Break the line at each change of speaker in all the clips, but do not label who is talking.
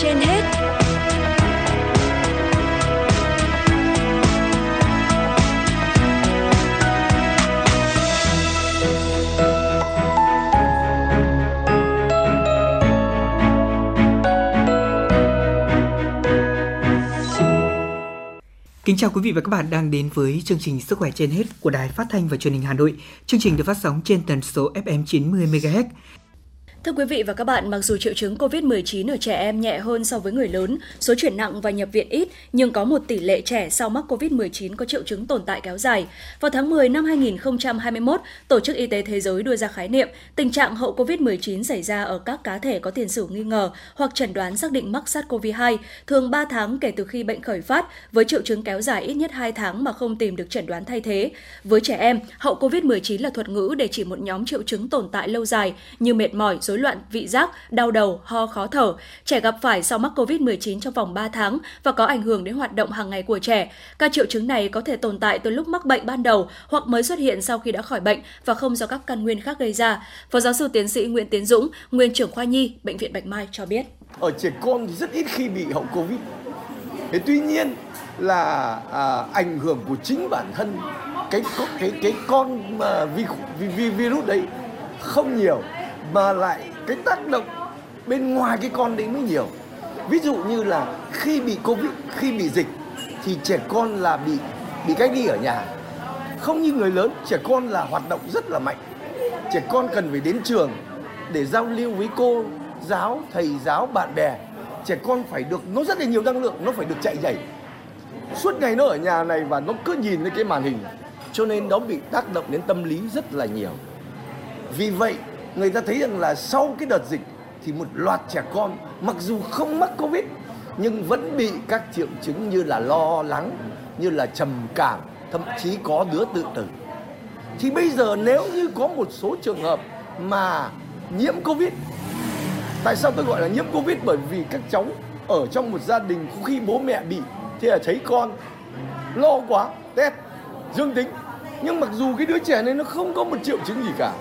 trên hết.
Kính chào quý vị và các bạn đang đến với chương trình Sức khỏe trên hết của Đài Phát thanh và Truyền hình Hà Nội. Chương trình được phát sóng trên tần số FM 90 MHz.
Thưa quý vị và các bạn, mặc dù triệu chứng COVID-19 ở trẻ em nhẹ hơn so với người lớn, số chuyển nặng và nhập viện ít, nhưng có một tỷ lệ trẻ sau mắc COVID-19 có triệu chứng tồn tại kéo dài. Vào tháng 10 năm 2021, Tổ chức Y tế Thế giới đưa ra khái niệm tình trạng hậu COVID-19 xảy ra ở các cá thể có tiền sử nghi ngờ hoặc chẩn đoán xác định mắc SARS-CoV-2 thường 3 tháng kể từ khi bệnh khởi phát, với triệu chứng kéo dài ít nhất 2 tháng mà không tìm được chẩn đoán thay thế. Với trẻ em, hậu COVID-19 là thuật ngữ để chỉ một nhóm triệu chứng tồn tại lâu dài như mệt mỏi, rối loạn vị giác, đau đầu, ho khó thở. Trẻ gặp phải sau mắc COVID-19 trong vòng 3 tháng và có ảnh hưởng đến hoạt động hàng ngày của trẻ. Các triệu chứng này có thể tồn tại từ lúc mắc bệnh ban đầu hoặc mới xuất hiện sau khi đã khỏi bệnh và không do các căn nguyên khác gây ra. Phó giáo sư tiến sĩ Nguyễn Tiến Dũng, nguyên trưởng khoa nhi, bệnh viện Bạch Mai cho biết.
Ở trẻ con thì rất ít khi bị hậu Covid. Thế tuy nhiên là à, ảnh hưởng của chính bản thân cái cái cái con mà vi, vi, vi virus đấy không nhiều mà lại cái tác động bên ngoài cái con đấy mới nhiều. Ví dụ như là khi bị covid, khi bị dịch thì trẻ con là bị bị cách ly ở nhà. Không như người lớn, trẻ con là hoạt động rất là mạnh. Trẻ con cần phải đến trường để giao lưu với cô giáo, thầy giáo, bạn bè. Trẻ con phải được, nó rất là nhiều năng lượng, nó phải được chạy nhảy. Suốt ngày nó ở nhà này và nó cứ nhìn lên cái màn hình. Cho nên nó bị tác động đến tâm lý rất là nhiều. Vì vậy người ta thấy rằng là sau cái đợt dịch thì một loạt trẻ con, mặc dù không mắc covid, nhưng vẫn bị các triệu chứng như là lo lắng, như là trầm cảm, thậm chí có đứa tự tử. Thì bây giờ nếu như có một số trường hợp mà nhiễm covid, tại sao tôi gọi là nhiễm covid? Bởi vì các cháu ở trong một gia đình khi bố mẹ bị thì là thấy con lo quá, test, dương tính. Nhưng mặc dù cái đứa trẻ này nó không có một triệu chứng gì cả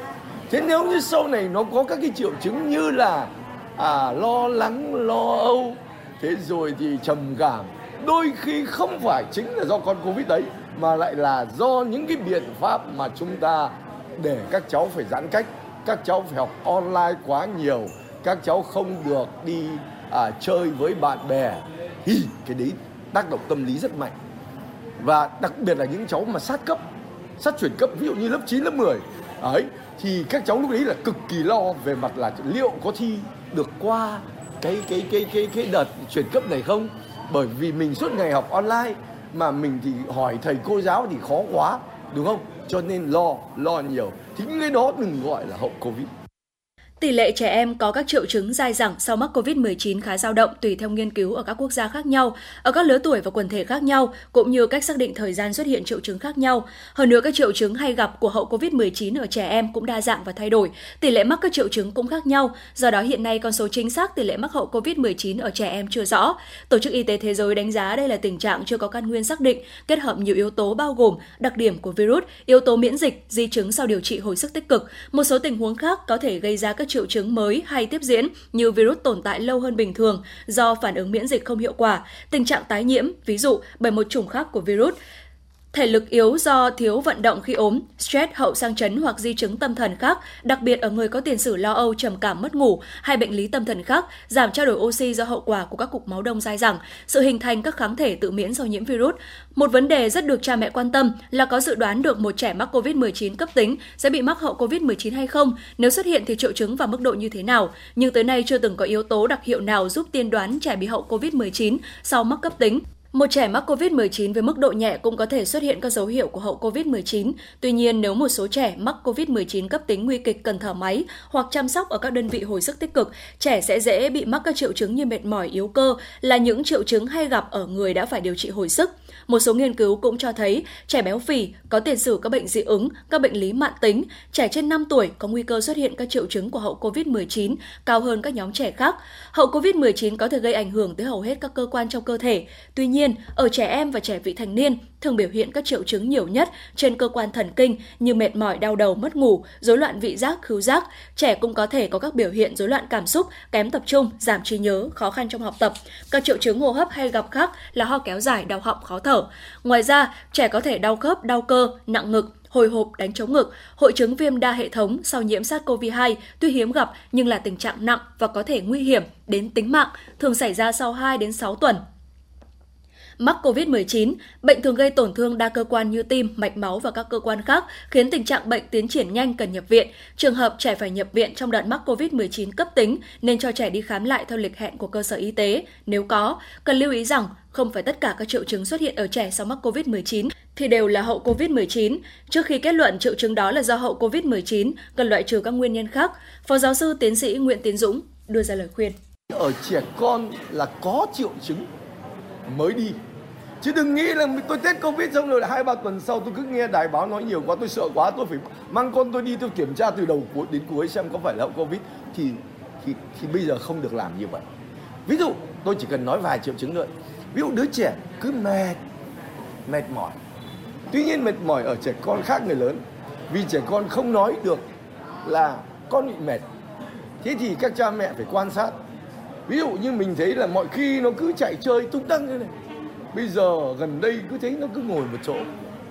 thế nếu như sau này nó có các cái triệu chứng như là à, lo lắng lo âu thế rồi thì trầm cảm đôi khi không phải chính là do con covid đấy mà lại là do những cái biện pháp mà chúng ta để các cháu phải giãn cách các cháu phải học online quá nhiều các cháu không được đi à, chơi với bạn bè. Thì cái đấy tác động tâm lý rất mạnh. Và đặc biệt là những cháu mà sát cấp sát chuyển cấp ví dụ như lớp 9, lớp 10 ấy thì các cháu lúc đấy là cực kỳ lo về mặt là liệu có thi được qua cái cái cái cái cái đợt chuyển cấp này không? Bởi vì mình suốt ngày học online mà mình thì hỏi thầy cô giáo thì khó quá, đúng không? Cho nên lo lo nhiều. Thì những cái đó đừng gọi là hậu covid.
Tỷ lệ trẻ em có các triệu chứng dai dẳng sau mắc COVID-19 khá dao động tùy theo nghiên cứu ở các quốc gia khác nhau, ở các lứa tuổi và quần thể khác nhau, cũng như cách xác định thời gian xuất hiện triệu chứng khác nhau. Hơn nữa, các triệu chứng hay gặp của hậu COVID-19 ở trẻ em cũng đa dạng và thay đổi. Tỷ lệ mắc các triệu chứng cũng khác nhau, do đó hiện nay con số chính xác tỷ lệ mắc hậu COVID-19 ở trẻ em chưa rõ. Tổ chức Y tế Thế giới đánh giá đây là tình trạng chưa có căn nguyên xác định, kết hợp nhiều yếu tố bao gồm đặc điểm của virus, yếu tố miễn dịch, di chứng sau điều trị hồi sức tích cực. Một số tình huống khác có thể gây ra các triệu chứng mới hay tiếp diễn như virus tồn tại lâu hơn bình thường do phản ứng miễn dịch không hiệu quả, tình trạng tái nhiễm, ví dụ bởi một chủng khác của virus, Thể lực yếu do thiếu vận động khi ốm, stress hậu sang chấn hoặc di chứng tâm thần khác, đặc biệt ở người có tiền sử lo âu, trầm cảm, mất ngủ hay bệnh lý tâm thần khác, giảm trao đổi oxy do hậu quả của các cục máu đông dai dẳng, sự hình thành các kháng thể tự miễn do nhiễm virus. Một vấn đề rất được cha mẹ quan tâm là có dự đoán được một trẻ mắc COVID-19 cấp tính sẽ bị mắc hậu COVID-19 hay không, nếu xuất hiện thì triệu chứng và mức độ như thế nào. Nhưng tới nay chưa từng có yếu tố đặc hiệu nào giúp tiên đoán trẻ bị hậu COVID-19 sau mắc cấp tính. Một trẻ mắc COVID-19 với mức độ nhẹ cũng có thể xuất hiện các dấu hiệu của hậu COVID-19. Tuy nhiên, nếu một số trẻ mắc COVID-19 cấp tính nguy kịch cần thở máy hoặc chăm sóc ở các đơn vị hồi sức tích cực, trẻ sẽ dễ bị mắc các triệu chứng như mệt mỏi, yếu cơ là những triệu chứng hay gặp ở người đã phải điều trị hồi sức. Một số nghiên cứu cũng cho thấy trẻ béo phì có tiền sử các bệnh dị ứng, các bệnh lý mãn tính, trẻ trên 5 tuổi có nguy cơ xuất hiện các triệu chứng của hậu COVID-19 cao hơn các nhóm trẻ khác. Hậu COVID-19 có thể gây ảnh hưởng tới hầu hết các cơ quan trong cơ thể. Tuy nhiên, nhiên, ở trẻ em và trẻ vị thành niên thường biểu hiện các triệu chứng nhiều nhất trên cơ quan thần kinh như mệt mỏi, đau đầu, mất ngủ, rối loạn vị giác, khứu giác. Trẻ cũng có thể có các biểu hiện rối loạn cảm xúc, kém tập trung, giảm trí nhớ, khó khăn trong học tập. Các triệu chứng hô hấp hay gặp khác là ho kéo dài, đau họng, khó thở. Ngoài ra, trẻ có thể đau khớp, đau cơ, nặng ngực, hồi hộp, đánh chống ngực, hội chứng viêm đa hệ thống sau nhiễm SARS-CoV-2 tuy hiếm gặp nhưng là tình trạng nặng và có thể nguy hiểm đến tính mạng, thường xảy ra sau 2 đến 6 tuần. Mắc COVID-19, bệnh thường gây tổn thương đa cơ quan như tim, mạch máu và các cơ quan khác, khiến tình trạng bệnh tiến triển nhanh cần nhập viện. Trường hợp trẻ phải nhập viện trong đợt mắc COVID-19 cấp tính nên cho trẻ đi khám lại theo lịch hẹn của cơ sở y tế. Nếu có, cần lưu ý rằng không phải tất cả các triệu chứng xuất hiện ở trẻ sau mắc COVID-19 thì đều là hậu COVID-19. Trước khi kết luận triệu chứng đó là do hậu COVID-19, cần loại trừ các nguyên nhân khác. Phó giáo sư tiến sĩ Nguyễn Tiến Dũng đưa ra lời khuyên.
Ở trẻ con là có triệu chứng mới đi chứ đừng nghĩ là tôi tết covid xong rồi hai, ba tuần sau tôi cứ nghe đài báo nói nhiều quá, tôi sợ quá, tôi phải mang con tôi đi, tôi kiểm tra từ đầu cuối đến cuối xem có phải là hậu covid. Thì thì thì bây giờ không được làm như vậy. Ví dụ, tôi chỉ cần nói vài triệu chứng thôi. Ví dụ đứa trẻ cứ mệt mệt mỏi. Tuy nhiên mệt mỏi ở trẻ con khác người lớn. Vì trẻ con không nói được là con bị mệt. Thế thì các cha mẹ phải quan sát. Ví dụ như mình thấy là mọi khi nó cứ chạy chơi tung tăng như này bây giờ gần đây cứ thấy nó cứ ngồi một chỗ,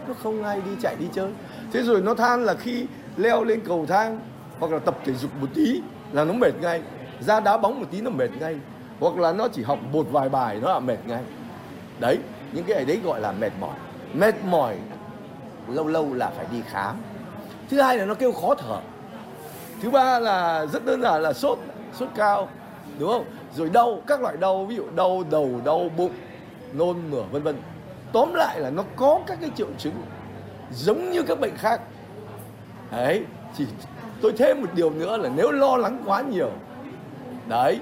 nó không ai đi chạy đi chơi. Thế rồi nó than là khi leo lên cầu thang hoặc là tập thể dục một tí là nó mệt ngay. Ra đá bóng một tí nó mệt ngay. Hoặc là nó chỉ học một vài bài nó là mệt ngay. Đấy, những cái đấy gọi là mệt mỏi. Mệt mỏi lâu lâu là phải đi khám. Thứ hai là nó kêu khó thở. Thứ ba là rất đơn giản là sốt sốt cao, đúng không? Rồi đau, các loại đau, ví dụ đau đầu, đau bụng nôn mửa, vân vân. Tóm lại là nó có các cái triệu chứng giống như các bệnh khác. Đấy, chỉ tôi thêm một điều nữa là nếu lo lắng quá nhiều, đấy,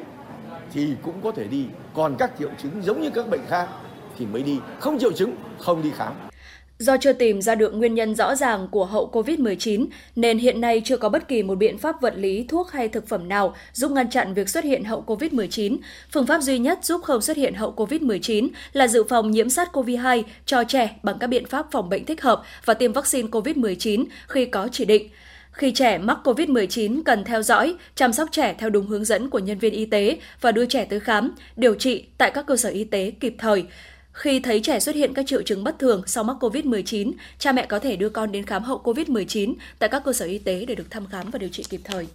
thì cũng có thể đi. Còn các triệu chứng giống như các bệnh khác thì mới đi. Không triệu chứng, không đi khám.
Do chưa tìm ra được nguyên nhân rõ ràng của hậu COVID-19, nên hiện nay chưa có bất kỳ một biện pháp vật lý, thuốc hay thực phẩm nào giúp ngăn chặn việc xuất hiện hậu COVID-19. Phương pháp duy nhất giúp không xuất hiện hậu COVID-19 là dự phòng nhiễm SARS-CoV-2 cho trẻ bằng các biện pháp phòng bệnh thích hợp và tiêm vaccine COVID-19 khi có chỉ định. Khi trẻ mắc COVID-19 cần theo dõi, chăm sóc trẻ theo đúng hướng dẫn của nhân viên y tế và đưa trẻ tới khám, điều trị tại các cơ sở y tế kịp thời. Khi thấy trẻ xuất hiện các triệu chứng bất thường sau mắc COVID-19, cha mẹ có thể đưa con đến khám hậu COVID-19 tại các cơ sở y tế để được thăm khám và điều trị kịp thời.